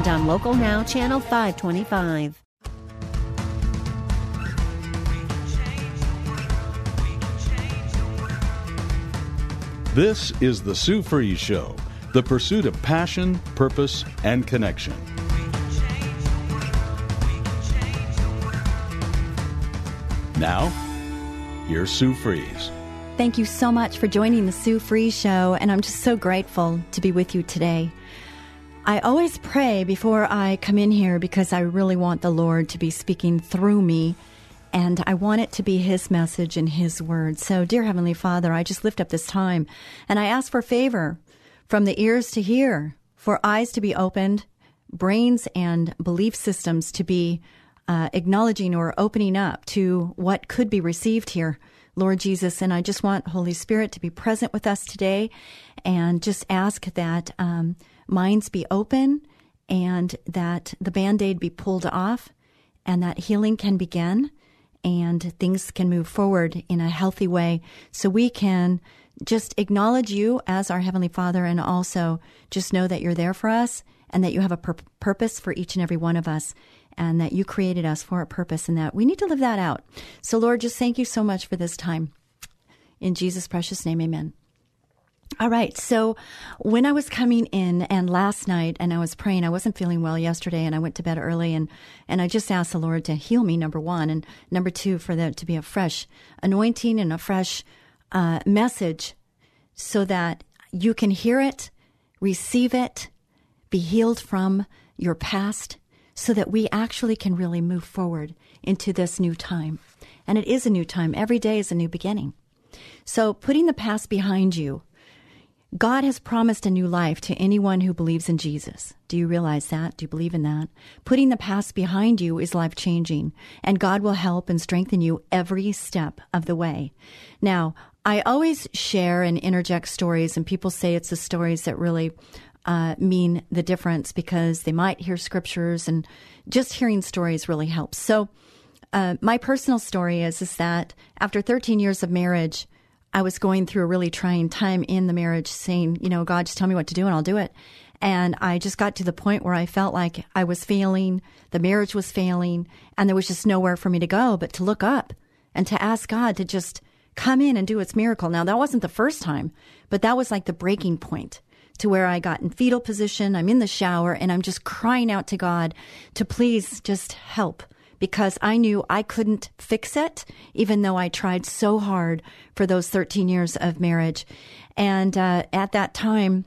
and on Local Now, Channel 525. This is the Sue Fries Show, the pursuit of passion, purpose, and connection. Now, here's Sue Fries. Thank you so much for joining the Sue Fries Show, and I'm just so grateful to be with you today. I always pray before I come in here because I really want the Lord to be speaking through me, and I want it to be His message and His word. So, dear Heavenly Father, I just lift up this time and I ask for favor from the ears to hear, for eyes to be opened, brains and belief systems to be uh, acknowledging or opening up to what could be received here. Lord Jesus, and I just want Holy Spirit to be present with us today and just ask that um, minds be open and that the band aid be pulled off and that healing can begin and things can move forward in a healthy way so we can just acknowledge you as our Heavenly Father and also just know that you're there for us and that you have a pur- purpose for each and every one of us and that you created us for a purpose and that we need to live that out. So, Lord, just thank you so much for this time. In Jesus' precious name, amen. All right. So when I was coming in and last night and I was praying, I wasn't feeling well yesterday and I went to bed early and, and I just asked the Lord to heal me, number one. And number two, for there to be a fresh anointing and a fresh uh, message so that you can hear it, receive it, be healed from your past so that we actually can really move forward into this new time. And it is a new time. Every day is a new beginning. So putting the past behind you, God has promised a new life to anyone who believes in Jesus. Do you realize that? Do you believe in that? Putting the past behind you is life changing, and God will help and strengthen you every step of the way. Now, I always share and interject stories, and people say it's the stories that really uh, mean the difference because they might hear scriptures and just hearing stories really helps. So, uh, my personal story is is that after 13 years of marriage, I was going through a really trying time in the marriage, saying, you know, God, just tell me what to do and I'll do it. And I just got to the point where I felt like I was failing, the marriage was failing, and there was just nowhere for me to go but to look up and to ask God to just come in and do its miracle. Now, that wasn't the first time, but that was like the breaking point to where I got in fetal position. I'm in the shower and I'm just crying out to God to please just help because I knew I couldn't fix it, even though I tried so hard for those 13 years of marriage. And uh, at that time,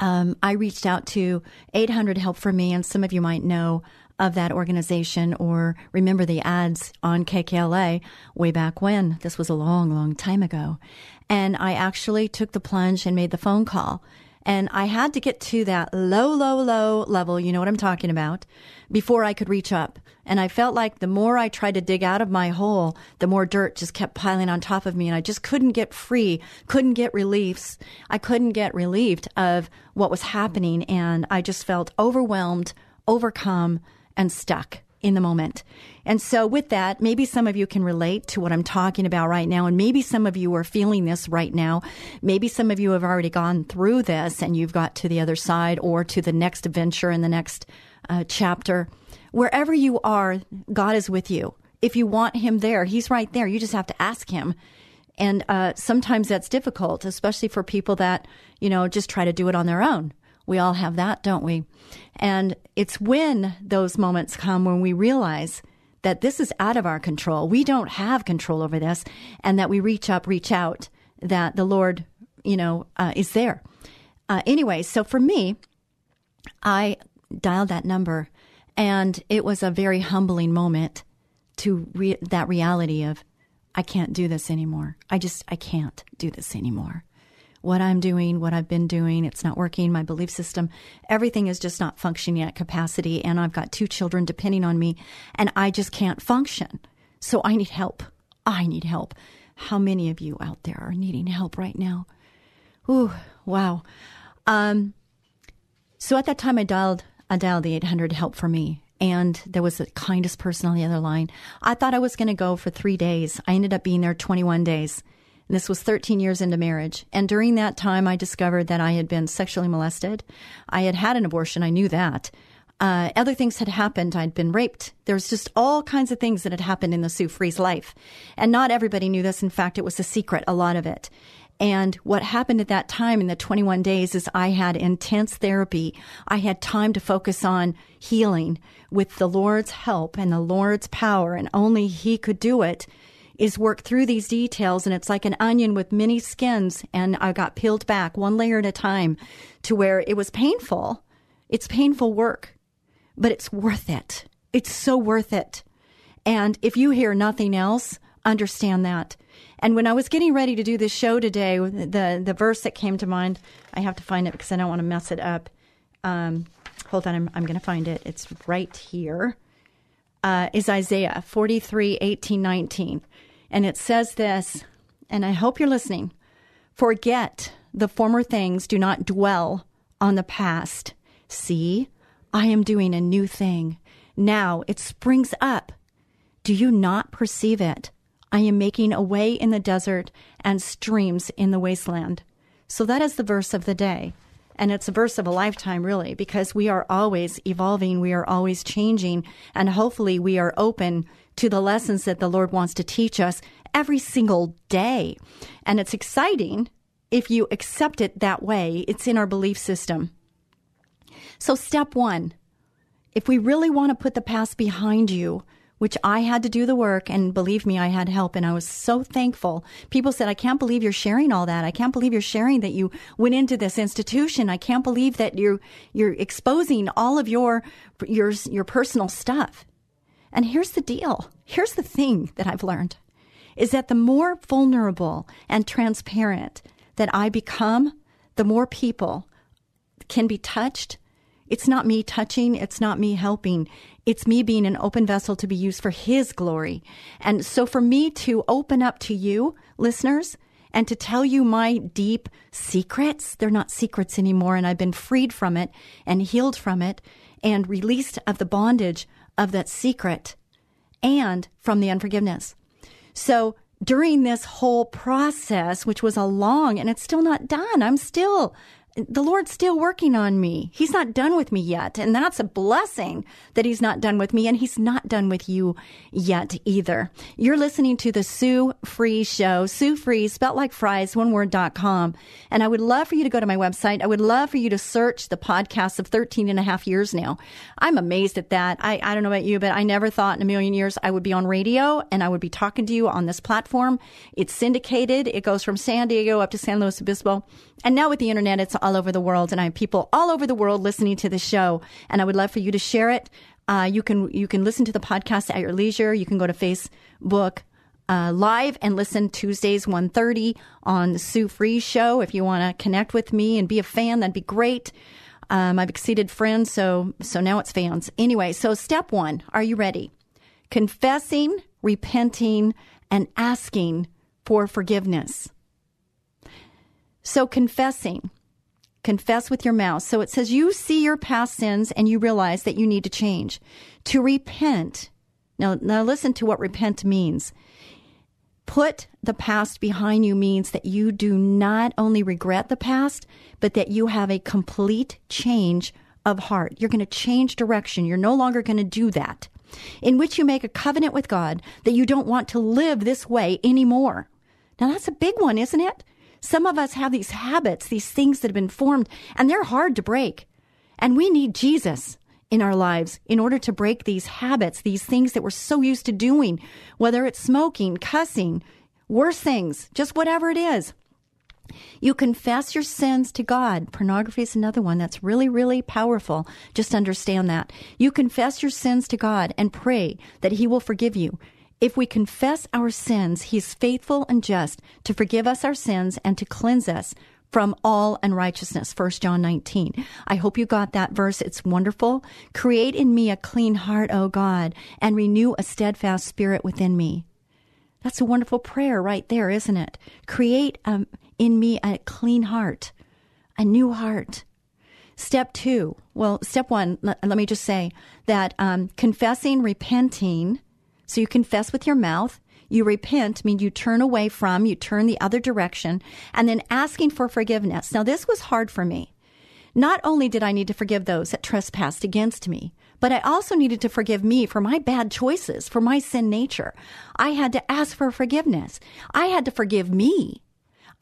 um, I reached out to 800 Help for Me, and some of you might know of that organization or remember the ads on KKLA way back when. This was a long, long time ago. And I actually took the plunge and made the phone call. And I had to get to that low, low, low level, you know what I'm talking about, before I could reach up. And I felt like the more I tried to dig out of my hole, the more dirt just kept piling on top of me. And I just couldn't get free, couldn't get reliefs. I couldn't get relieved of what was happening. And I just felt overwhelmed, overcome, and stuck in the moment. And so, with that, maybe some of you can relate to what I'm talking about right now. And maybe some of you are feeling this right now. Maybe some of you have already gone through this and you've got to the other side or to the next adventure in the next uh, chapter. Wherever you are, God is with you. If you want Him there, He's right there. You just have to ask Him. And uh, sometimes that's difficult, especially for people that, you know, just try to do it on their own. We all have that, don't we? And it's when those moments come when we realize that this is out of our control. We don't have control over this, and that we reach up, reach out, that the Lord, you know, uh, is there. Uh, anyway, so for me, I dialed that number, and it was a very humbling moment to re- that reality of, I can't do this anymore. I just, I can't do this anymore. What I'm doing, what I've been doing. It's not working. My belief system, everything is just not functioning at capacity. And I've got two children depending on me, and I just can't function. So I need help. I need help. How many of you out there are needing help right now? Ooh, wow. Um, so at that time, I dialed, I dialed the 800 help for me. And there was the kindest person on the other line. I thought I was going to go for three days. I ended up being there 21 days. And this was 13 years into marriage. And during that time, I discovered that I had been sexually molested. I had had an abortion. I knew that. Uh, other things had happened. I'd been raped. There was just all kinds of things that had happened in the Sue Fries life. And not everybody knew this. In fact, it was a secret, a lot of it. And what happened at that time in the 21 days is I had intense therapy. I had time to focus on healing with the Lord's help and the Lord's power, and only He could do it is work through these details and it's like an onion with many skins and I got peeled back one layer at a time to where it was painful. It's painful work, but it's worth it. It's so worth it. And if you hear nothing else, understand that. And when I was getting ready to do this show today, the the verse that came to mind, I have to find it because I don't want to mess it up. Um, hold on, I'm, I'm going to find it. It's right here. Uh, is Isaiah 43, 18, 19. And it says this, and I hope you're listening Forget the former things, do not dwell on the past. See, I am doing a new thing. Now it springs up. Do you not perceive it? I am making a way in the desert and streams in the wasteland. So that is the verse of the day. And it's a verse of a lifetime, really, because we are always evolving, we are always changing, and hopefully we are open to the lessons that the Lord wants to teach us every single day. And it's exciting if you accept it that way. It's in our belief system. So, step one if we really want to put the past behind you, which I had to do the work, and believe me, I had help, and I was so thankful. People said, I can't believe you're sharing all that. I can't believe you're sharing that you went into this institution. I can't believe that you're, you're exposing all of your, your, your personal stuff. And here's the deal. Here's the thing that I've learned is that the more vulnerable and transparent that I become, the more people can be touched. It's not me touching. It's not me helping. It's me being an open vessel to be used for His glory. And so for me to open up to you, listeners, and to tell you my deep secrets, they're not secrets anymore. And I've been freed from it and healed from it and released of the bondage of that secret and from the unforgiveness. So during this whole process, which was a long and it's still not done, I'm still the Lord's still working on me. He's not done with me yet. And that's a blessing that He's not done with me. And He's not done with you yet either. You're listening to the Sue Free Show. Sue Free, spelled like fries, one word.com. And I would love for you to go to my website. I would love for you to search the podcast of 13 and a half years now. I'm amazed at that. I, I don't know about you, but I never thought in a million years I would be on radio and I would be talking to you on this platform. It's syndicated. It goes from San Diego up to San Luis Obispo. And now with the internet, it's all over the world, and I have people all over the world listening to the show. And I would love for you to share it. Uh, you can you can listen to the podcast at your leisure. You can go to Facebook uh, live and listen Tuesdays 1.30 on Sue Fries Show. If you want to connect with me and be a fan, that'd be great. Um, I've exceeded friends, so so now it's fans. Anyway, so step one: Are you ready? Confessing, repenting, and asking for forgiveness. So confessing, confess with your mouth. So it says you see your past sins and you realize that you need to change. To repent. Now, now listen to what repent means. Put the past behind you means that you do not only regret the past, but that you have a complete change of heart. You're going to change direction. You're no longer going to do that. In which you make a covenant with God that you don't want to live this way anymore. Now that's a big one, isn't it? Some of us have these habits, these things that have been formed, and they're hard to break. And we need Jesus in our lives in order to break these habits, these things that we're so used to doing, whether it's smoking, cussing, worse things, just whatever it is. You confess your sins to God. Pornography is another one that's really, really powerful. Just understand that. You confess your sins to God and pray that He will forgive you. If we confess our sins, he is faithful and just to forgive us our sins and to cleanse us from all unrighteousness. 1 John 19. I hope you got that verse. It's wonderful. Create in me a clean heart, O God, and renew a steadfast spirit within me. That's a wonderful prayer right there, isn't it? Create um, in me a clean heart, a new heart. Step two, well, step one, let, let me just say that um, confessing, repenting, so you confess with your mouth, you repent, mean you turn away from, you turn the other direction, and then asking for forgiveness. Now, this was hard for me. Not only did I need to forgive those that trespassed against me, but I also needed to forgive me for my bad choices, for my sin nature. I had to ask for forgiveness. I had to forgive me.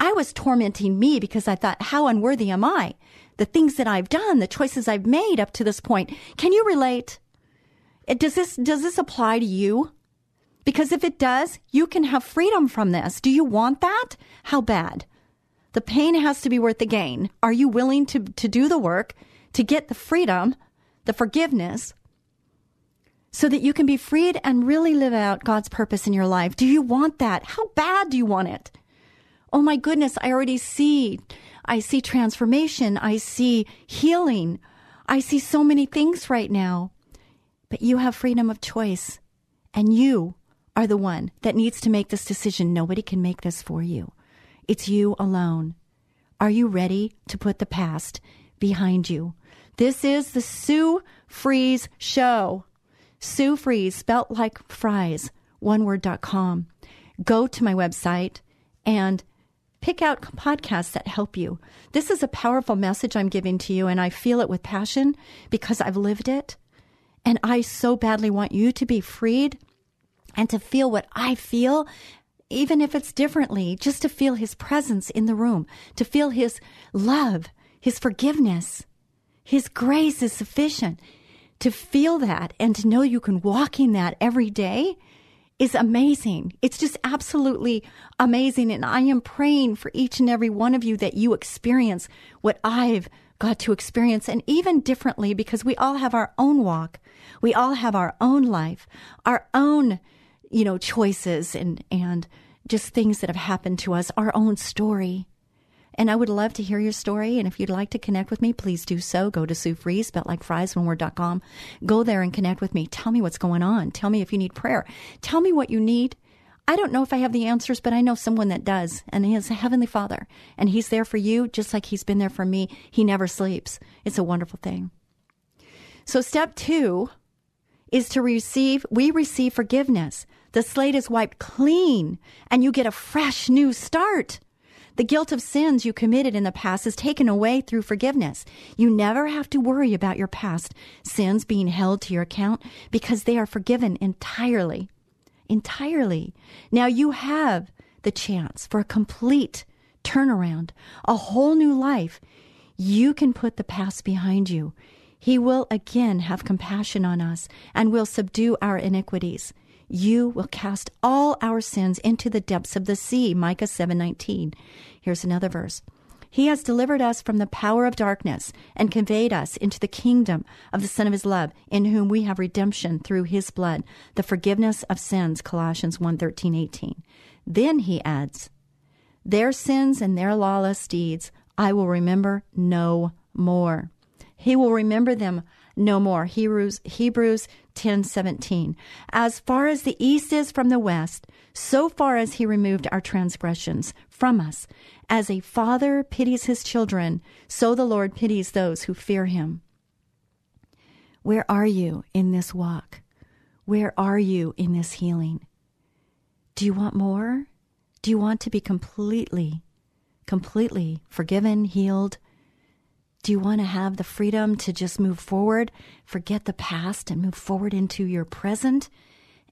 I was tormenting me because I thought, how unworthy am I? The things that I've done, the choices I've made up to this point. Can you relate? Does this, does this apply to you? Because if it does, you can have freedom from this. Do you want that? How bad? The pain has to be worth the gain. Are you willing to, to do the work to get the freedom, the forgiveness, so that you can be freed and really live out God's purpose in your life? Do you want that? How bad do you want it? Oh my goodness, I already see. I see transformation. I see healing. I see so many things right now. But you have freedom of choice and you are the one that needs to make this decision. Nobody can make this for you. It's you alone. Are you ready to put the past behind you? This is the Sue Fries Show. Sue Fries, spelt like fries, oneword.com. Go to my website and pick out podcasts that help you. This is a powerful message I'm giving to you, and I feel it with passion because I've lived it. And I so badly want you to be freed and to feel what I feel, even if it's differently, just to feel his presence in the room, to feel his love, his forgiveness, his grace is sufficient. To feel that and to know you can walk in that every day is amazing. It's just absolutely amazing. And I am praying for each and every one of you that you experience what I've got to experience and even differently because we all have our own walk. We all have our own life, our own you know, choices and, and just things that have happened to us, our own story. And I would love to hear your story. And if you'd like to connect with me, please do so. Go to Sue spelled like fries, one word.com. Go there and connect with me. Tell me what's going on. Tell me if you need prayer. Tell me what you need. I don't know if I have the answers, but I know someone that does. And he is a heavenly father. And he's there for you just like he's been there for me. He never sleeps. It's a wonderful thing. So step two is to receive, we receive forgiveness. The slate is wiped clean and you get a fresh new start. The guilt of sins you committed in the past is taken away through forgiveness. You never have to worry about your past sins being held to your account because they are forgiven entirely. Entirely. Now you have the chance for a complete turnaround, a whole new life. You can put the past behind you. He will again have compassion on us and will subdue our iniquities you will cast all our sins into the depths of the sea micah 7:19 here's another verse he has delivered us from the power of darkness and conveyed us into the kingdom of the son of his love in whom we have redemption through his blood the forgiveness of sins colossians 1:13 18 then he adds their sins and their lawless deeds i will remember no more. He will remember them no more. Hebrews Hebrews 10:17. As far as the east is from the west, so far as he removed our transgressions from us. As a father pities his children, so the Lord pities those who fear him. Where are you in this walk? Where are you in this healing? Do you want more? Do you want to be completely, completely forgiven, healed, do you want to have the freedom to just move forward, forget the past, and move forward into your present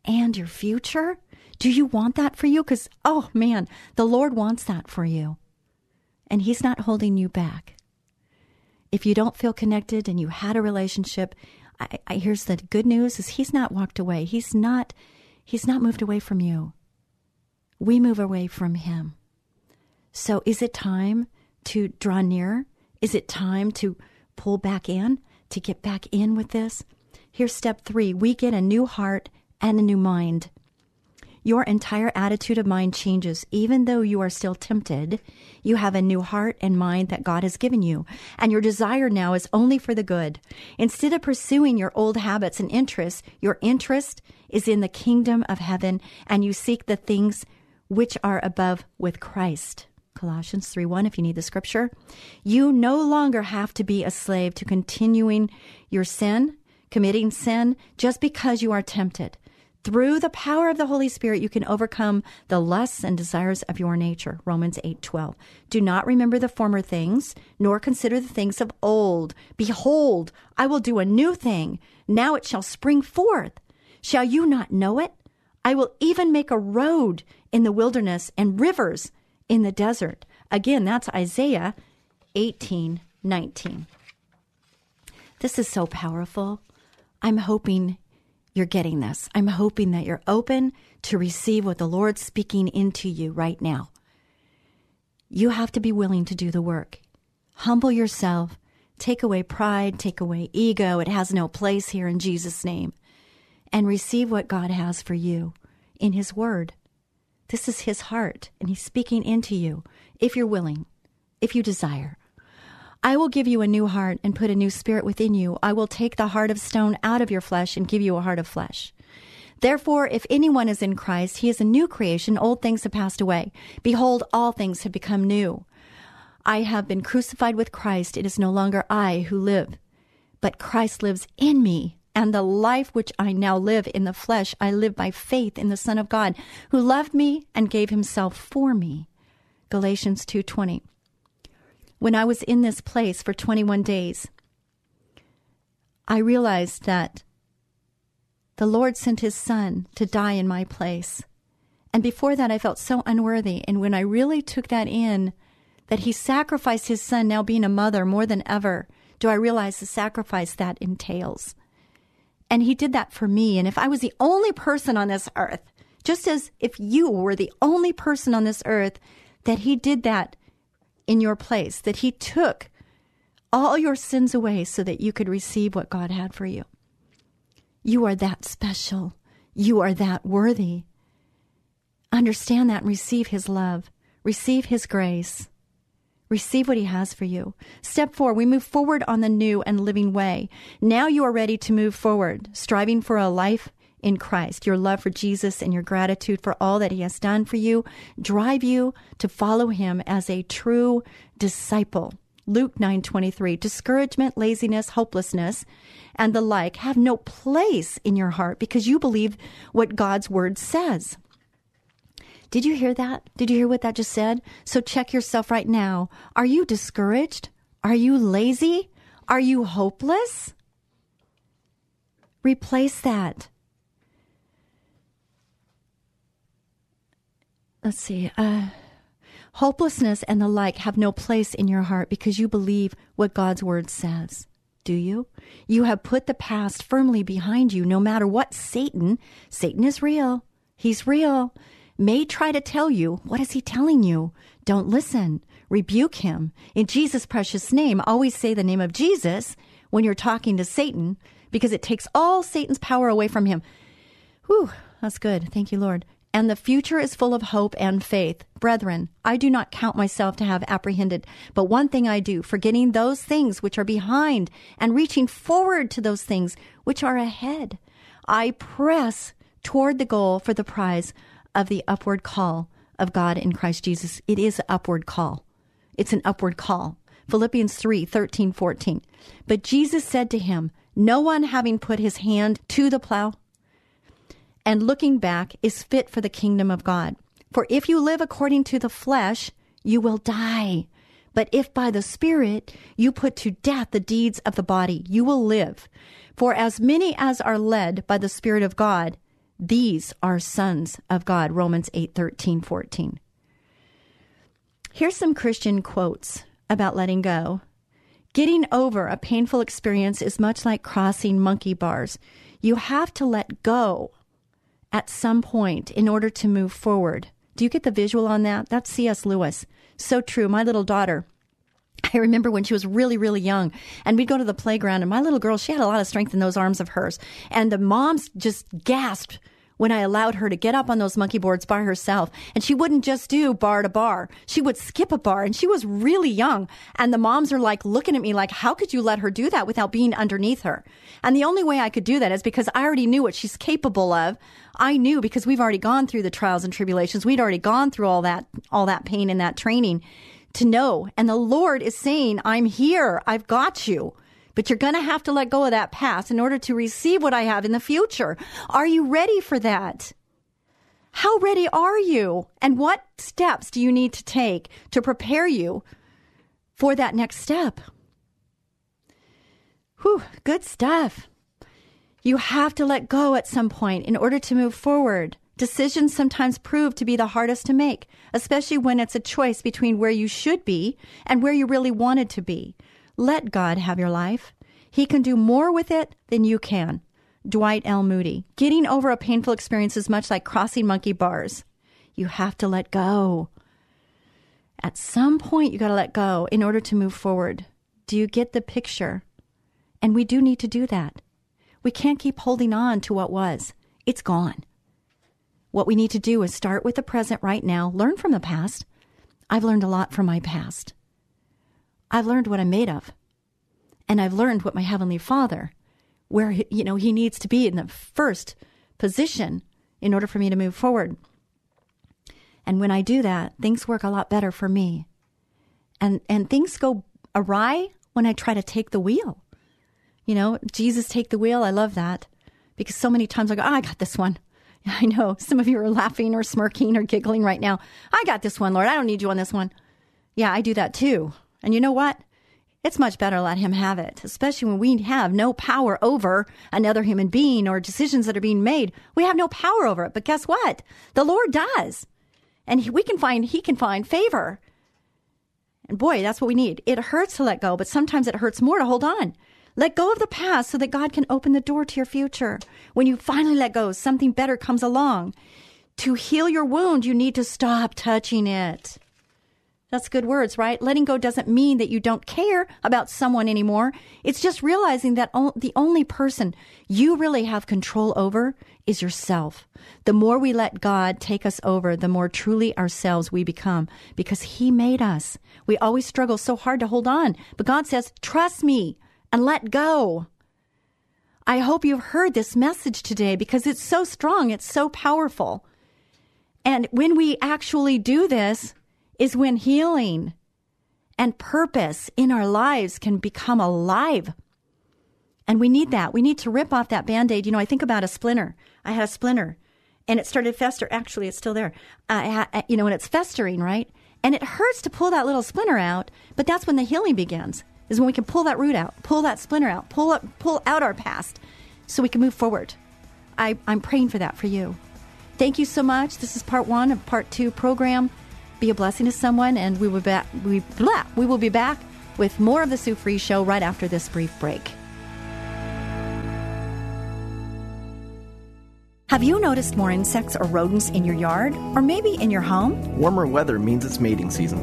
and your future? Do you want that for you? Because, oh man, the Lord wants that for you. And He's not holding you back. If you don't feel connected and you had a relationship, I, I, here's the good news is He's not walked away. He's not, He's not moved away from you. We move away from Him. So is it time to draw near? Is it time to pull back in, to get back in with this? Here's step three we get a new heart and a new mind. your entire attitude of mind changes. Even though you are still tempted, you have a new heart and mind that God has given you. And your desire now is only for the good. Instead of pursuing your old habits and interests, your interest is in the kingdom of heaven and you seek the things which are above with Christ. Colossians 3 1, if you need the scripture. You no longer have to be a slave to continuing your sin, committing sin, just because you are tempted. Through the power of the Holy Spirit, you can overcome the lusts and desires of your nature. Romans 8:12. Do not remember the former things, nor consider the things of old. Behold, I will do a new thing. Now it shall spring forth. Shall you not know it? I will even make a road in the wilderness and rivers in the desert. Again, that's Isaiah 18:19. This is so powerful. I'm hoping you're getting this. I'm hoping that you're open to receive what the Lord's speaking into you right now. You have to be willing to do the work. Humble yourself. Take away pride, take away ego. It has no place here in Jesus' name. And receive what God has for you in His Word. This is His heart, and He's speaking into you if you're willing, if you desire. I will give you a new heart and put a new spirit within you. I will take the heart of stone out of your flesh and give you a heart of flesh. Therefore, if anyone is in Christ, he is a new creation. Old things have passed away. Behold, all things have become new. I have been crucified with Christ. It is no longer I who live, but Christ lives in me. And the life which I now live in the flesh, I live by faith in the Son of God, who loved me and gave himself for me. Galatians 2:20 when I was in this place for 21 days, I realized that the Lord sent his son to die in my place. And before that, I felt so unworthy. And when I really took that in, that he sacrificed his son, now being a mother more than ever, do I realize the sacrifice that entails. And he did that for me. And if I was the only person on this earth, just as if you were the only person on this earth, that he did that in your place, that He took all your sins away so that you could receive what God had for you. You are that special. You are that worthy. Understand that and receive His love, receive His grace, receive what He has for you. Step four, we move forward on the new and living way. Now you are ready to move forward, striving for a life in Christ. Your love for Jesus and your gratitude for all that he has done for you drive you to follow him as a true disciple. Luke 9:23 Discouragement, laziness, hopelessness, and the like have no place in your heart because you believe what God's word says. Did you hear that? Did you hear what that just said? So check yourself right now. Are you discouraged? Are you lazy? Are you hopeless? Replace that let's see, uh, hopelessness and the like have no place in your heart because you believe what God's word says. Do you? You have put the past firmly behind you no matter what Satan, Satan is real. He's real. May try to tell you. What is he telling you? Don't listen. Rebuke him. In Jesus' precious name, always say the name of Jesus when you're talking to Satan because it takes all Satan's power away from him. Whew, that's good. Thank you, Lord and the future is full of hope and faith. Brethren, I do not count myself to have apprehended, but one thing I do, forgetting those things which are behind and reaching forward to those things which are ahead. I press toward the goal for the prize of the upward call of God in Christ Jesus. It is an upward call. It's an upward call. Philippians 3 13, 14. But Jesus said to him, No one having put his hand to the plow and looking back is fit for the kingdom of God. For if you live according to the flesh, you will die. But if by the Spirit you put to death the deeds of the body, you will live. For as many as are led by the Spirit of God, these are sons of God. Romans 8 13, 14. Here's some Christian quotes about letting go. Getting over a painful experience is much like crossing monkey bars. You have to let go at some point in order to move forward. Do you get the visual on that? That's C.S. Lewis. So true. My little daughter, I remember when she was really, really young, and we'd go to the playground, and my little girl, she had a lot of strength in those arms of hers. And the moms just gasped when I allowed her to get up on those monkey boards by herself. And she wouldn't just do bar to bar. She would skip a bar and she was really young. And the moms are like looking at me like, how could you let her do that without being underneath her? And the only way I could do that is because I already knew what she's capable of. I knew because we've already gone through the trials and tribulations. We'd already gone through all that, all that pain and that training to know. And the Lord is saying, I'm here. I've got you. But you're going to have to let go of that past in order to receive what I have in the future. Are you ready for that? How ready are you? And what steps do you need to take to prepare you for that next step? Whew, good stuff. You have to let go at some point in order to move forward. Decisions sometimes prove to be the hardest to make, especially when it's a choice between where you should be and where you really wanted to be. Let God have your life. He can do more with it than you can. Dwight L. Moody. Getting over a painful experience is much like crossing monkey bars. You have to let go. At some point, you got to let go in order to move forward. Do you get the picture? And we do need to do that. We can't keep holding on to what was, it's gone. What we need to do is start with the present right now, learn from the past. I've learned a lot from my past. I've learned what I'm made of. And I've learned what my Heavenly Father, where, you know, He needs to be in the first position in order for me to move forward. And when I do that, things work a lot better for me. And, and things go awry when I try to take the wheel. You know, Jesus take the wheel. I love that because so many times I go, oh, I got this one. I know some of you are laughing or smirking or giggling right now. I got this one, Lord. I don't need you on this one. Yeah, I do that too. And you know what? It's much better to let him have it, especially when we have no power over another human being or decisions that are being made. We have no power over it. But guess what? The Lord does. And we can find, he can find favor. And boy, that's what we need. It hurts to let go, but sometimes it hurts more to hold on. Let go of the past so that God can open the door to your future. When you finally let go, something better comes along. To heal your wound, you need to stop touching it. That's good words, right? Letting go doesn't mean that you don't care about someone anymore. It's just realizing that the only person you really have control over is yourself. The more we let God take us over, the more truly ourselves we become because He made us. We always struggle so hard to hold on, but God says, trust me and let go. I hope you've heard this message today because it's so strong, it's so powerful. And when we actually do this, is when healing and purpose in our lives can become alive. And we need that. We need to rip off that band aid. You know, I think about a splinter. I had a splinter and it started fester. Actually, it's still there. Uh, you know, and it's festering, right? And it hurts to pull that little splinter out, but that's when the healing begins. Is when we can pull that root out, pull that splinter out, pull up, pull out our past, so we can move forward. I, I'm praying for that for you. Thank you so much. This is part one of part two program be a blessing to someone, and we will, be, we, blah, we will be back with more of the Sue Fries Show right after this brief break. Have you noticed more insects or rodents in your yard, or maybe in your home? Warmer weather means it's mating season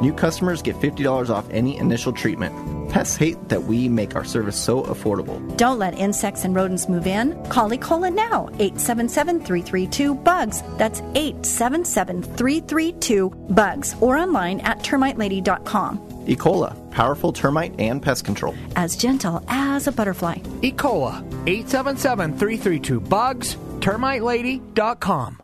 New customers get $50 off any initial treatment. Pests hate that we make our service so affordable. Don't let insects and rodents move in. Call Ecola now, 877-332-BUGS. That's 877-332-BUGS or online at termitelady.com. Ecola, powerful termite and pest control. As gentle as a butterfly. Ecola, 877-332-BUGS, termitelady.com.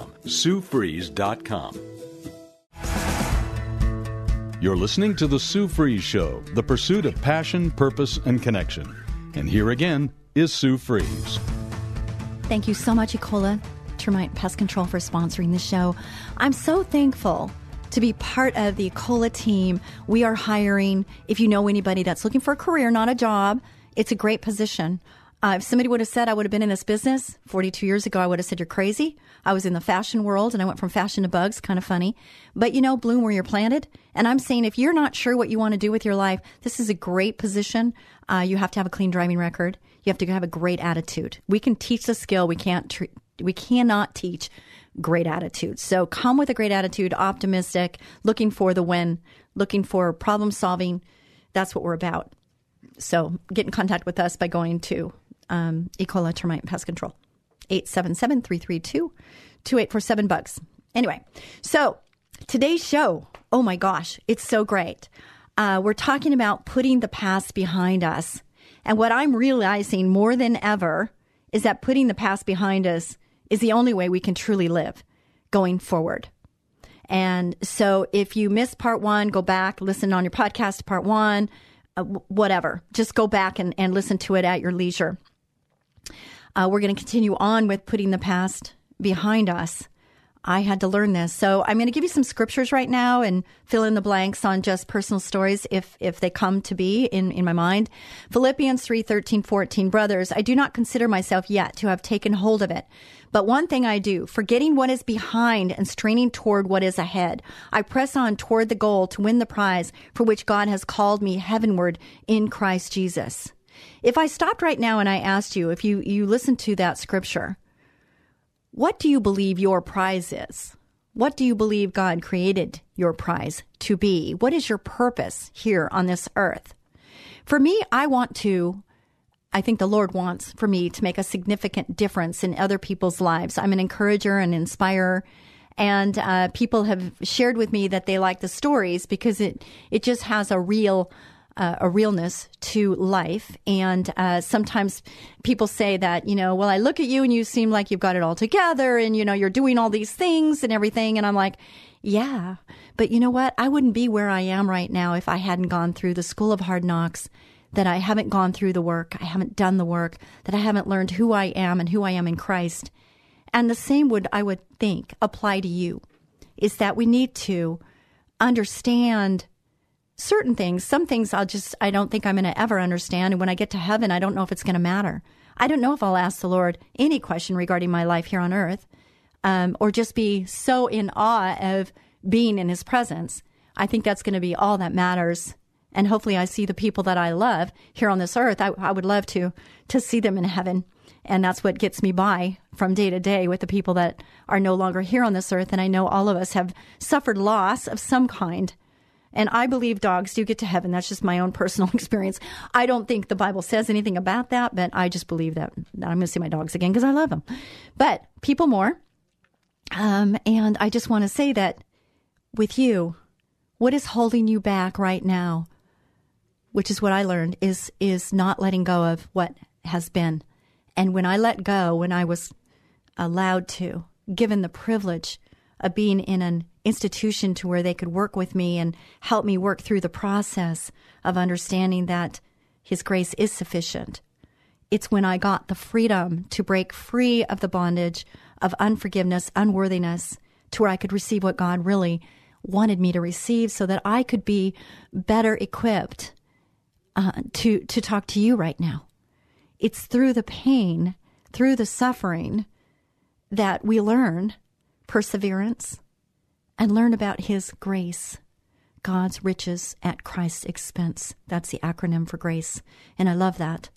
SueFries.com. You're listening to The Sue Fries Show, the pursuit of passion, purpose, and connection. And here again is Sue Fries. Thank you so much, Ecola Termite Pest Control, for sponsoring the show. I'm so thankful to be part of the Ecola team. We are hiring. If you know anybody that's looking for a career, not a job, it's a great position. Uh, if somebody would have said I would have been in this business 42 years ago, I would have said, You're crazy. I was in the fashion world and I went from fashion to bugs, kind of funny. But you know, bloom where you're planted. And I'm saying if you're not sure what you want to do with your life, this is a great position. Uh, you have to have a clean driving record. You have to have a great attitude. We can teach the skill. We can't, tr- we cannot teach great attitude. So come with a great attitude, optimistic, looking for the win, looking for problem solving. That's what we're about. So get in contact with us by going to um, Ecola Termite and Pest Control. 877 332 2847 bugs. Anyway, so today's show, oh my gosh, it's so great. Uh, we're talking about putting the past behind us. And what I'm realizing more than ever is that putting the past behind us is the only way we can truly live going forward. And so if you missed part one, go back, listen on your podcast to part one, uh, whatever. Just go back and, and listen to it at your leisure. Uh, we're going to continue on with putting the past behind us. I had to learn this. So I'm going to give you some scriptures right now and fill in the blanks on just personal stories if, if they come to be in, in my mind. Philippians 3, 13, 14. Brothers, I do not consider myself yet to have taken hold of it. But one thing I do, forgetting what is behind and straining toward what is ahead, I press on toward the goal to win the prize for which God has called me heavenward in Christ Jesus. If I stopped right now and I asked you, if you, you listened to that scripture, what do you believe your prize is? What do you believe God created your prize to be? What is your purpose here on this earth? For me, I want to, I think the Lord wants for me to make a significant difference in other people's lives. I'm an encourager and inspirer. And uh, people have shared with me that they like the stories because it, it just has a real uh, a realness to life. And uh, sometimes people say that, you know, well, I look at you and you seem like you've got it all together and, you know, you're doing all these things and everything. And I'm like, yeah, but you know what? I wouldn't be where I am right now if I hadn't gone through the school of hard knocks, that I haven't gone through the work, I haven't done the work, that I haven't learned who I am and who I am in Christ. And the same would, I would think, apply to you is that we need to understand certain things, some things I'll just, I don't think I'm going to ever understand. And when I get to heaven, I don't know if it's going to matter. I don't know if I'll ask the Lord any question regarding my life here on earth um, or just be so in awe of being in his presence. I think that's going to be all that matters. And hopefully I see the people that I love here on this earth. I, I would love to, to see them in heaven. And that's what gets me by from day to day with the people that are no longer here on this earth. And I know all of us have suffered loss of some kind and I believe dogs do get to heaven. That's just my own personal experience. I don't think the Bible says anything about that, but I just believe that, I'm going to see my dogs again because I love them. But people more. Um, and I just want to say that with you, what is holding you back right now, which is what I learned, is is not letting go of what has been. And when I let go, when I was allowed to, given the privilege being in an institution to where they could work with me and help me work through the process of understanding that His grace is sufficient. It's when I got the freedom to break free of the bondage of unforgiveness, unworthiness, to where I could receive what God really wanted me to receive so that I could be better equipped uh, to, to talk to you right now. It's through the pain, through the suffering, that we learn perseverance, and learn about His grace, God's riches at Christ's expense. That's the acronym for grace. And I love that.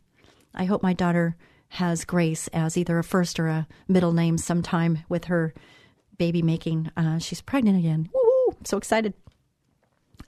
I hope my daughter has grace as either a first or a middle name sometime with her baby making. Uh, she's pregnant again. Woo! So excited.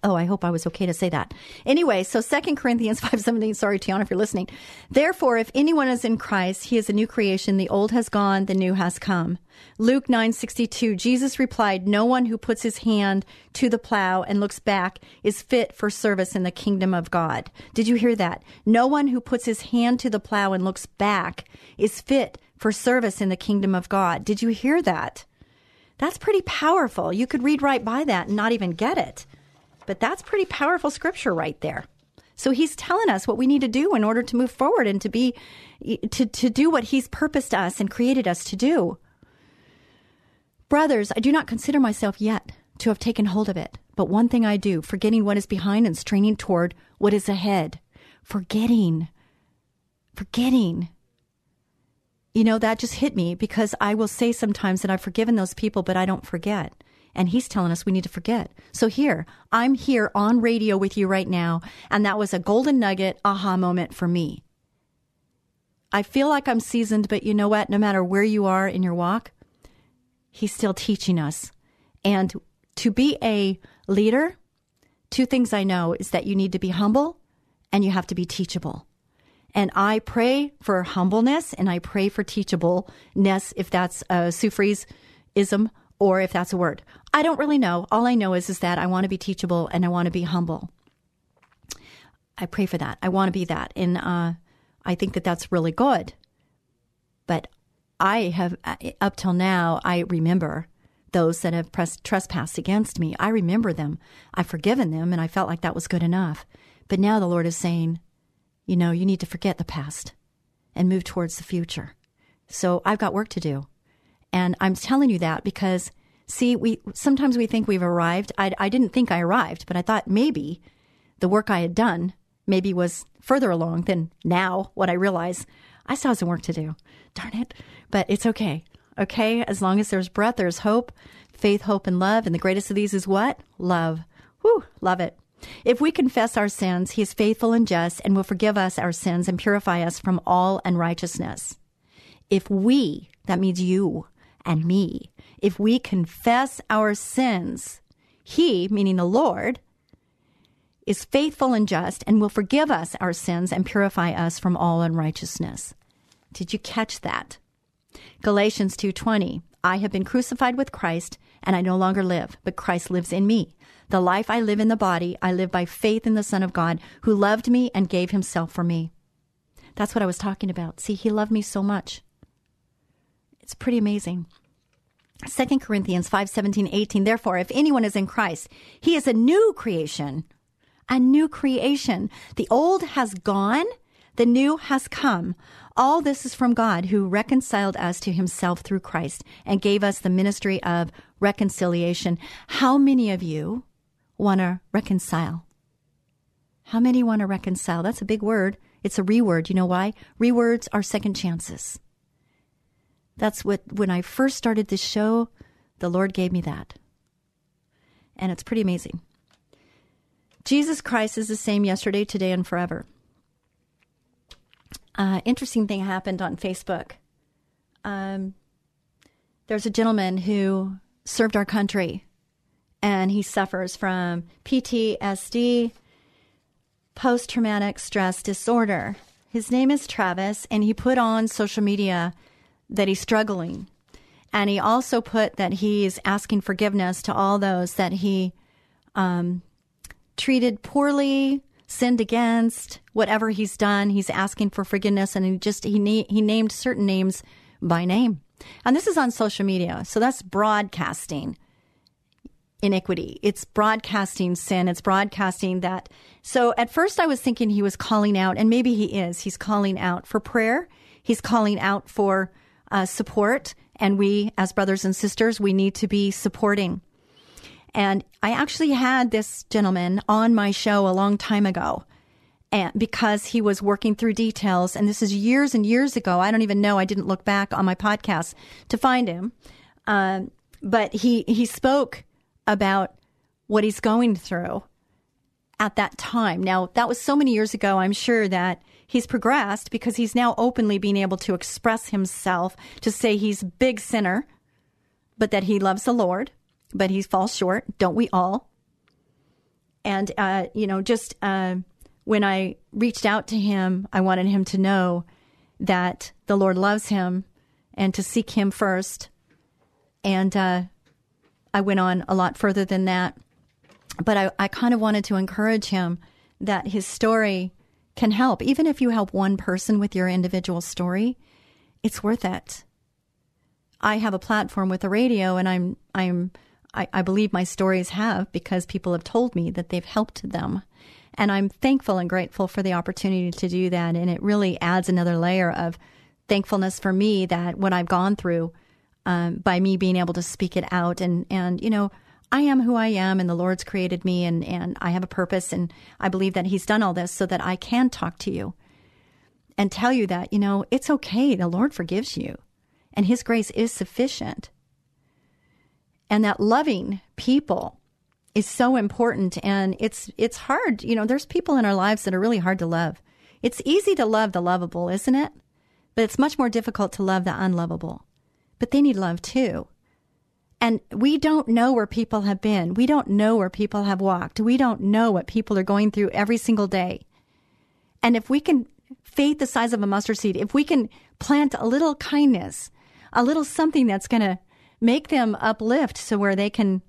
Oh, I hope I was okay to say that. Anyway, so Second Corinthians 5.17, sorry, Tiana, if you're listening. Therefore, if anyone is in Christ, he is a new creation. The old has gone, the new has come. Luke 9.62, Jesus replied, No one who puts his hand to the plow and looks back is fit for service in the kingdom of God. Did you hear that? No one who puts his hand to the plow and looks back is fit for service in the kingdom of God. Did you hear that? That's pretty powerful. You could read right by that and not even get it. But that's pretty powerful scripture right there. So he's telling us what we need to do in order to move forward and to be to to do what he's purposed us and created us to do. Brothers, I do not consider myself yet to have taken hold of it, but one thing I do, forgetting what is behind and straining toward what is ahead. Forgetting. Forgetting. You know, that just hit me because I will say sometimes that I've forgiven those people, but I don't forget. And he's telling us we need to forget. So here, I'm here on radio with you right now. And that was a golden nugget aha moment for me. I feel like I'm seasoned, but you know what? No matter where you are in your walk, he's still teaching us. And to be a leader, two things I know is that you need to be humble and you have to be teachable. And I pray for humbleness and I pray for teachableness, if that's a Sue ism or if that's a word. I don't really know. All I know is, is that I want to be teachable and I want to be humble. I pray for that. I want to be that. And uh, I think that that's really good. But I have, uh, up till now, I remember those that have pressed, trespassed against me. I remember them. I've forgiven them, and I felt like that was good enough. But now the Lord is saying, you know, you need to forget the past and move towards the future. So I've got work to do. And I'm telling you that because, see, we sometimes we think we've arrived. I, I didn't think I arrived, but I thought maybe the work I had done maybe was further along than now. What I realize, I still have some work to do. Darn it! But it's okay. Okay, as long as there's breath, there's hope, faith, hope, and love. And the greatest of these is what? Love. Whew, love it. If we confess our sins, he is faithful and just and will forgive us our sins and purify us from all unrighteousness. If we, that means you, and me. If we confess our sins, He, meaning the Lord, is faithful and just and will forgive us our sins and purify us from all unrighteousness. Did you catch that? Galatians 2:20 I have been crucified with Christ and I no longer live but Christ lives in me. The life I live in the body I live by faith in the Son of God who loved me and gave himself for me. That's what I was talking about. See, he loved me so much. It's pretty amazing. 2 Corinthians 5 17, 18. Therefore, if anyone is in Christ, he is a new creation. A new creation. The old has gone, the new has come. All this is from God who reconciled us to himself through Christ and gave us the ministry of reconciliation. How many of you want to reconcile? How many want to reconcile? That's a big word. It's a reword. You know why? Rewords are second chances. That's what, when I first started this show, the Lord gave me that. And it's pretty amazing. Jesus Christ is the same yesterday, today, and forever. Uh, interesting thing happened on Facebook. Um, there's a gentleman who served our country, and he suffers from PTSD, post traumatic stress disorder. His name is Travis, and he put on social media that he's struggling. And he also put that he's asking forgiveness to all those that he um, treated poorly, sinned against, whatever he's done. He's asking for forgiveness, and he just he na- he named certain names by name. And this is on social media, so that's broadcasting iniquity. It's broadcasting sin. It's broadcasting that. So at first I was thinking he was calling out, and maybe he is. He's calling out for prayer. He's calling out for uh, support, and we, as brothers and sisters, we need to be supporting. And I actually had this gentleman on my show a long time ago. And because he was working through details, and this is years and years ago. I don't even know. I didn't look back on my podcast to find him. Um, but he, he spoke about what he's going through at that time. Now, that was so many years ago. I'm sure that he's progressed because he's now openly being able to express himself to say he's big sinner but that he loves the Lord, but he falls short. Don't we all? And, uh, you know, just uh, when I reached out to him, I wanted him to know that the Lord loves him and to seek him first. And uh, I went on a lot further than that. But I, I kind of wanted to encourage him that his story can help. Even if you help one person with your individual story, it's worth it. I have a platform with a radio and I'm I'm I, I believe my stories have because people have told me that they've helped them. And I'm thankful and grateful for the opportunity to do that. And it really adds another layer of thankfulness for me that what I've gone through um, by me being able to speak it out and, and, you know, I am who I am and the Lord's created me and, and I have a purpose and I believe that He's done all this so that I can talk to you and tell you that, you know, it's okay. The Lord forgives you and His grace is sufficient. And that loving people is so important and it's it's hard. You know, there's people in our lives that are really hard to love. It's easy to love the lovable, isn't it? But it's much more difficult to love the unlovable. But they need love too. And we don't know where people have been. We don't know where people have walked. We don't know what people are going through every single day. And if we can faith the size of a mustard seed, if we can plant a little kindness, a little something that's going to make them uplift so where they can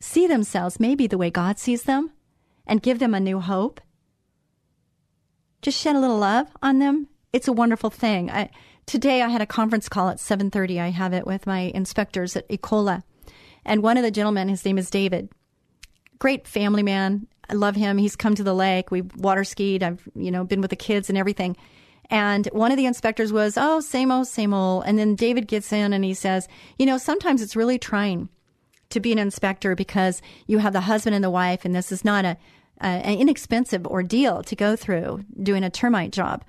see themselves maybe the way God sees them and give them a new hope. Just shed a little love on them. It's a wonderful thing. I, today I had a conference call at 7:30. I have it with my inspectors at Ecola. And one of the gentlemen, his name is David. Great family man. I love him. He's come to the lake. We've water skied. I've, you know, been with the kids and everything. And one of the inspectors was, oh, same old, same old. And then David gets in and he says, you know, sometimes it's really trying to be an inspector because you have the husband and the wife, and this is not a, a an inexpensive ordeal to go through doing a termite job.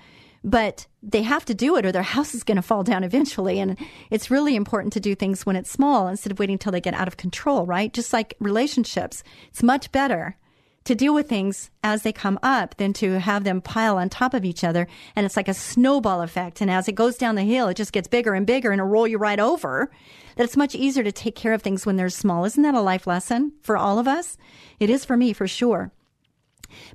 But they have to do it or their house is going to fall down eventually. And it's really important to do things when it's small instead of waiting until they get out of control, right? Just like relationships. It's much better to deal with things as they come up than to have them pile on top of each other. And it's like a snowball effect. And as it goes down the hill, it just gets bigger and bigger and it'll roll you right over. That it's much easier to take care of things when they're small. Isn't that a life lesson for all of us? It is for me, for sure.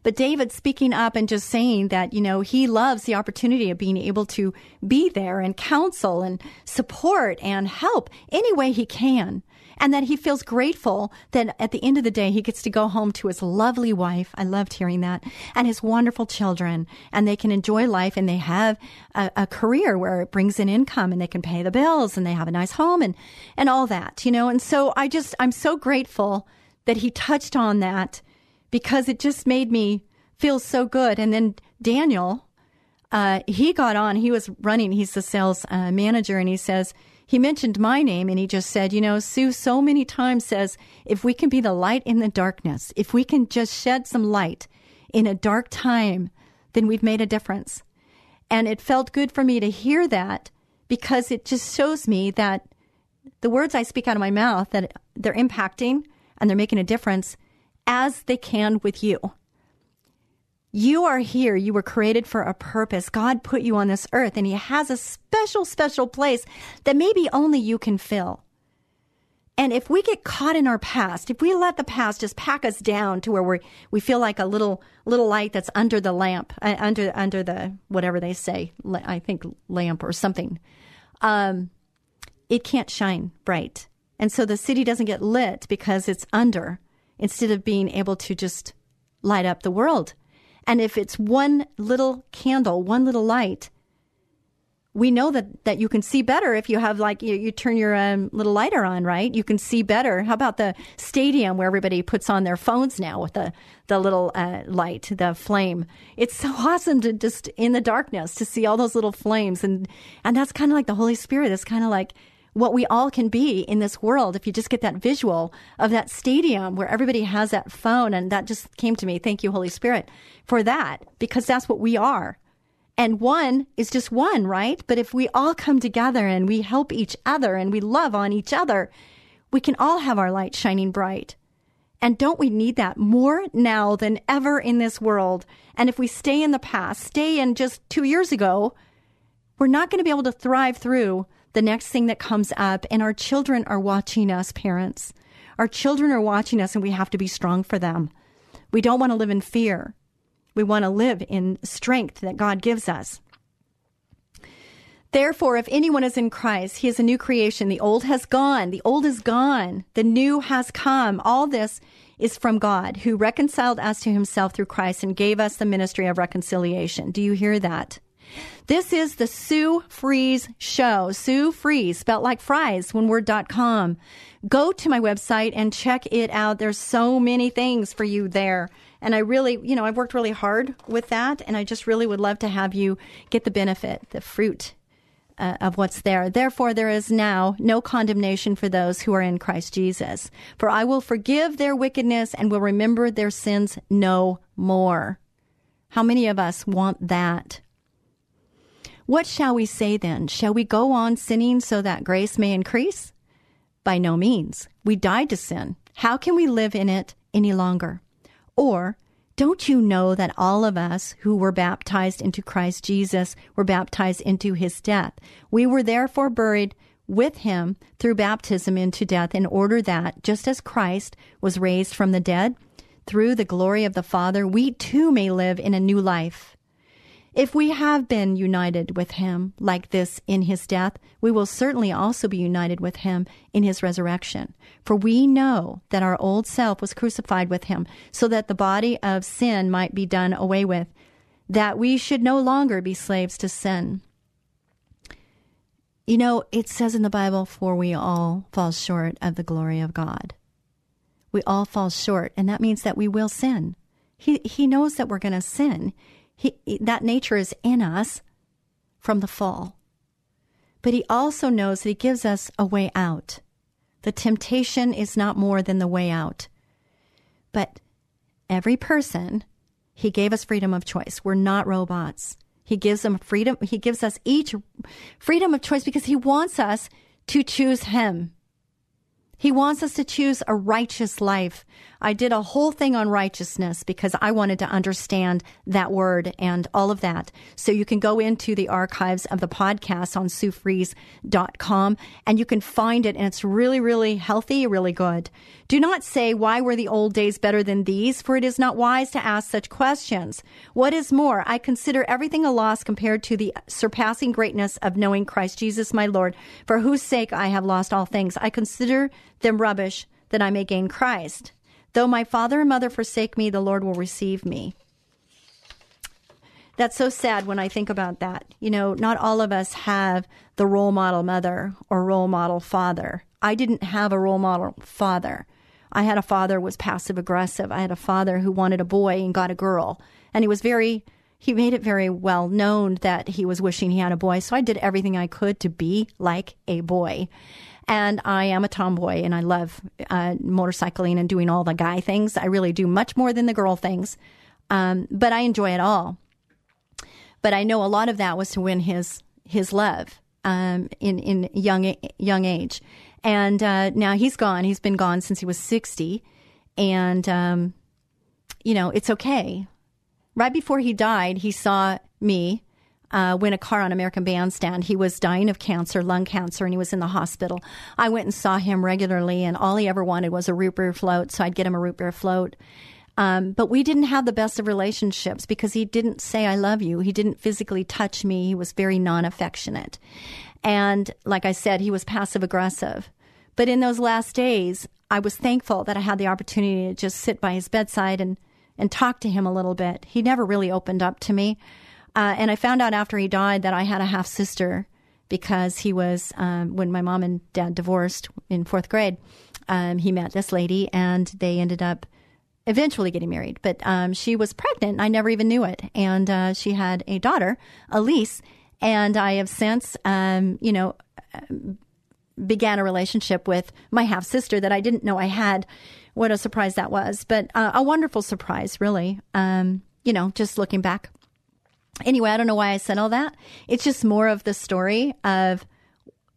But David speaking up and just saying that, you know, he loves the opportunity of being able to be there and counsel and support and help any way he can and that he feels grateful that at the end of the day he gets to go home to his lovely wife. I loved hearing that, and his wonderful children, and they can enjoy life and they have a, a career where it brings in income and they can pay the bills and they have a nice home and and all that, you know. And so I just I'm so grateful that he touched on that because it just made me feel so good. And then Daniel, uh, he got on. He was running. He's the sales uh, manager, and he says he mentioned my name and he just said, you know, Sue so many times says, if we can be the light in the darkness, if we can just shed some light in a dark time, then we've made a difference. And it felt good for me to hear that because it just shows me that the words I speak out of my mouth that they're impacting and they're making a difference as they can with you. You are here. You were created for a purpose. God put you on this earth and He has a special, special place that maybe only you can fill. And if we get caught in our past, if we let the past just pack us down to where we we feel like a little little light that's under the lamp, uh, under under the whatever they say, I think lamp or something, um, it can't shine bright, and so the city doesn't get lit because it's under, instead of being able to just light up the world. And if it's one little candle, one little light, we know that, that you can see better if you have like you, you turn your um, little lighter on, right? You can see better. How about the stadium where everybody puts on their phones now with the the little uh, light, the flame? It's so awesome to just in the darkness to see all those little flames, and and that's kind of like the Holy Spirit. It's kind of like what we all can be in this world if you just get that visual of that stadium where everybody has that phone. And that just came to me. Thank you, Holy Spirit, for that, because that's what we are. And one is just one, right? But if we all come together and we help each other and we love on each other, we can all have our light shining bright. And don't we need that more now than ever in this world? And if we stay in the past, stay in just two years ago, we're not going to be able to thrive through the next thing that comes up, and our children are watching us, parents. Our children are watching us, and we have to be strong for them. We don't want to live in fear. We want to live in strength that God gives us. Therefore, if anyone is in Christ, he is a new creation. The old has gone. The old is gone. The new has come. All this is from God, who reconciled us to himself through Christ and gave us the ministry of reconciliation. Do you hear that? This is the Sue Fries Show. Sue Fries, spelled like fries, one word.com. Go to my website and check it out. There's so many things for you there. And I really, you know, I've worked really hard with that. And I just really would love to have you get the benefit, the fruit uh, of what's there. Therefore, there is now no condemnation for those who are in Christ Jesus. For I will forgive their wickedness and will remember their sins no more. How many of us want that? What shall we say then? Shall we go on sinning so that grace may increase? By no means. We died to sin. How can we live in it any longer? Or don't you know that all of us who were baptized into Christ Jesus were baptized into his death? We were therefore buried with him through baptism into death in order that, just as Christ was raised from the dead through the glory of the Father, we too may live in a new life. If we have been united with him like this in his death, we will certainly also be united with him in his resurrection. For we know that our old self was crucified with him, so that the body of sin might be done away with, that we should no longer be slaves to sin. You know, it says in the Bible, for we all fall short of the glory of God. We all fall short, and that means that we will sin. He, he knows that we're going to sin. He, that nature is in us from the fall. But he also knows that he gives us a way out. The temptation is not more than the way out. But every person, he gave us freedom of choice. We're not robots. He gives them freedom. He gives us each freedom of choice because he wants us to choose him. He wants us to choose a righteous life. I did a whole thing on righteousness because I wanted to understand that word and all of that. So you can go into the archives of the podcast on SueFries.com and you can find it and it's really, really healthy, really good. Do not say, why were the old days better than these? For it is not wise to ask such questions. What is more, I consider everything a loss compared to the surpassing greatness of knowing Christ Jesus my Lord, for whose sake I have lost all things. I consider them rubbish that I may gain Christ. Though my father and mother forsake me, the Lord will receive me. That's so sad when I think about that. You know, not all of us have the role model mother or role model father. I didn't have a role model father. I had a father who was passive aggressive. I had a father who wanted a boy and got a girl. And he was very he made it very well known that he was wishing he had a boy. So I did everything I could to be like a boy. And I am a tomboy and I love uh, motorcycling and doing all the guy things. I really do much more than the girl things. Um, but I enjoy it all. But I know a lot of that was to win his his love um, in in young young age, and uh, now he's gone. He's been gone since he was sixty, and um, you know it's okay. Right before he died, he saw me uh, win a car on American Bandstand. He was dying of cancer, lung cancer, and he was in the hospital. I went and saw him regularly, and all he ever wanted was a root beer float, so I'd get him a root beer float. Um, but we didn't have the best of relationships because he didn't say, I love you. He didn't physically touch me. He was very non affectionate. And like I said, he was passive aggressive. But in those last days, I was thankful that I had the opportunity to just sit by his bedside and, and talk to him a little bit. He never really opened up to me. Uh, and I found out after he died that I had a half sister because he was, um, when my mom and dad divorced in fourth grade, um, he met this lady and they ended up eventually getting married. But um, she was pregnant. I never even knew it. And uh, she had a daughter, Elise. And I have since, um, you know, began a relationship with my half sister that I didn't know I had. What a surprise that was. But uh, a wonderful surprise, really. Um, you know, just looking back. Anyway, I don't know why I said all that. It's just more of the story of,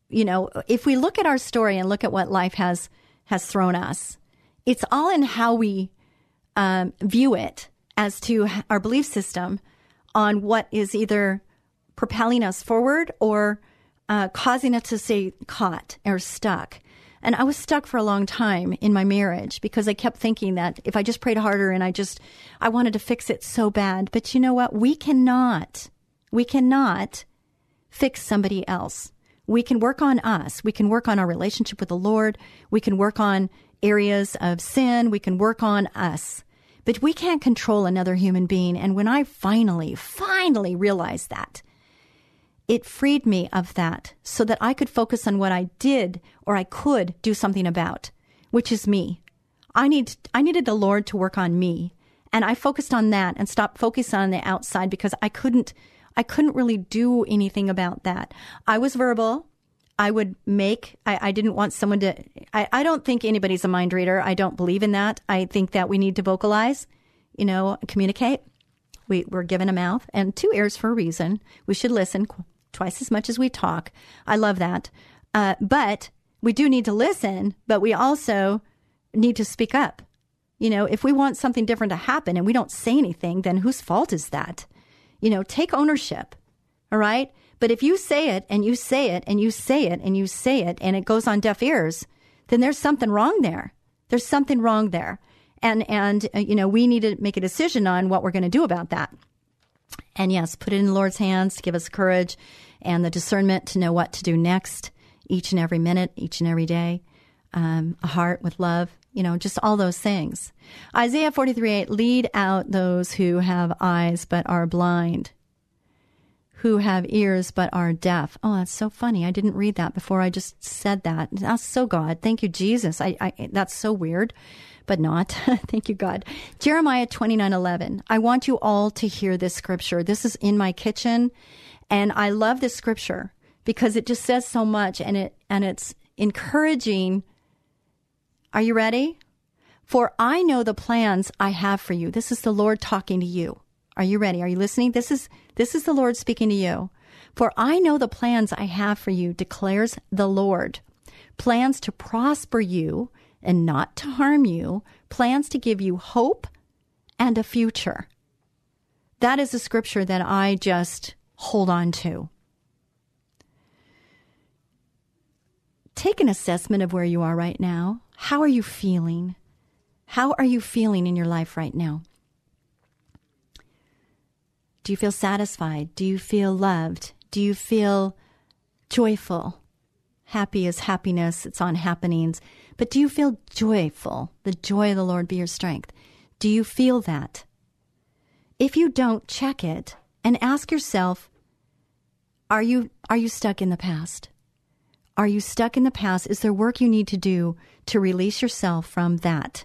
you know, if we look at our story and look at what life has has thrown us, it's all in how we um, view it as to our belief system on what is either propelling us forward or uh, causing us to stay caught or stuck. And I was stuck for a long time in my marriage because I kept thinking that if I just prayed harder and I just, I wanted to fix it so bad. But you know what? We cannot, we cannot fix somebody else. We can work on us. We can work on our relationship with the Lord. We can work on areas of sin. We can work on us. But we can't control another human being. And when I finally, finally realized that, it freed me of that so that I could focus on what I did or I could do something about, which is me. I need I needed the Lord to work on me. And I focused on that and stopped focusing on the outside because I couldn't I couldn't really do anything about that. I was verbal. I would make I, I didn't want someone to I, I don't think anybody's a mind reader. I don't believe in that. I think that we need to vocalize, you know, communicate. We, we're given a mouth and two ears for a reason. We should listen twice as much as we talk. I love that. Uh, but we do need to listen, but we also need to speak up. You know, if we want something different to happen and we don't say anything, then whose fault is that? You know, take ownership. All right. But if you say it and you say it and you say it and you say it and it goes on deaf ears, then there's something wrong there. There's something wrong there. And, and, uh, you know, we need to make a decision on what we're going to do about that. And yes, put it in the Lord's hands to give us courage and the discernment to know what to do next each and every minute, each and every day. Um, a heart with love, you know, just all those things. Isaiah 43 8, lead out those who have eyes but are blind, who have ears but are deaf. Oh, that's so funny. I didn't read that before I just said that. That's so God. Thank you, Jesus. I, I that's so weird, but not. Thank you, God. Jeremiah 29 11. I want you all to hear this scripture. This is in my kitchen and I love this scripture because it just says so much and it and it's encouraging. Are you ready? For I know the plans I have for you. This is the Lord talking to you. Are you ready? Are you listening? This is this is the Lord speaking to you. For I know the plans I have for you, declares the Lord. Plans to prosper you and not to harm you, plans to give you hope and a future. That is a scripture that I just hold on to. Take an assessment of where you are right now. How are you feeling? How are you feeling in your life right now? Do you feel satisfied? Do you feel loved? Do you feel joyful? Happy is happiness, it's on happenings. But do you feel joyful? The joy of the Lord be your strength. Do you feel that? If you don't, check it and ask yourself are you are you stuck in the past? Are you stuck in the past? Is there work you need to do to release yourself from that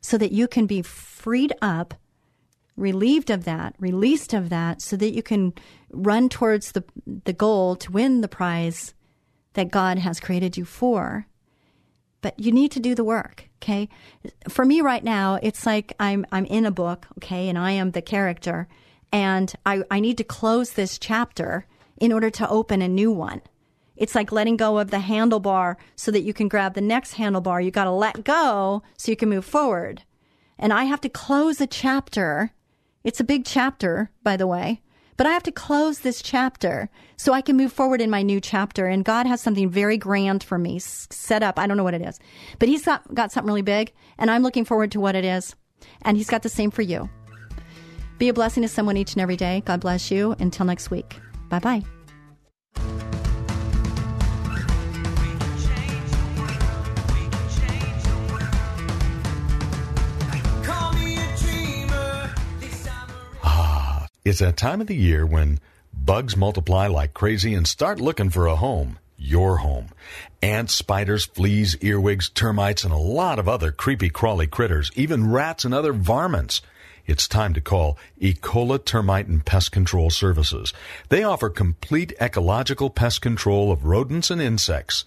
so that you can be freed up, relieved of that, released of that so that you can run towards the the goal to win the prize that God has created you for? But you need to do the work, okay? For me right now, it's like I'm I'm in a book, okay, and I am the character and I, I need to close this chapter in order to open a new one. It's like letting go of the handlebar so that you can grab the next handlebar. You got to let go so you can move forward. And I have to close a chapter. It's a big chapter, by the way, but I have to close this chapter so I can move forward in my new chapter. And God has something very grand for me set up. I don't know what it is, but He's got, got something really big, and I'm looking forward to what it is. And He's got the same for you. Be a blessing to someone each and every day. God bless you. Until next week. Bye bye. Ah, it's that time of the year when bugs multiply like crazy and start looking for a home. Your home. Ants, spiders, fleas, earwigs, termites, and a lot of other creepy crawly critters, even rats and other varmints. It's time to call Ecola Termite and Pest Control Services. They offer complete ecological pest control of rodents and insects.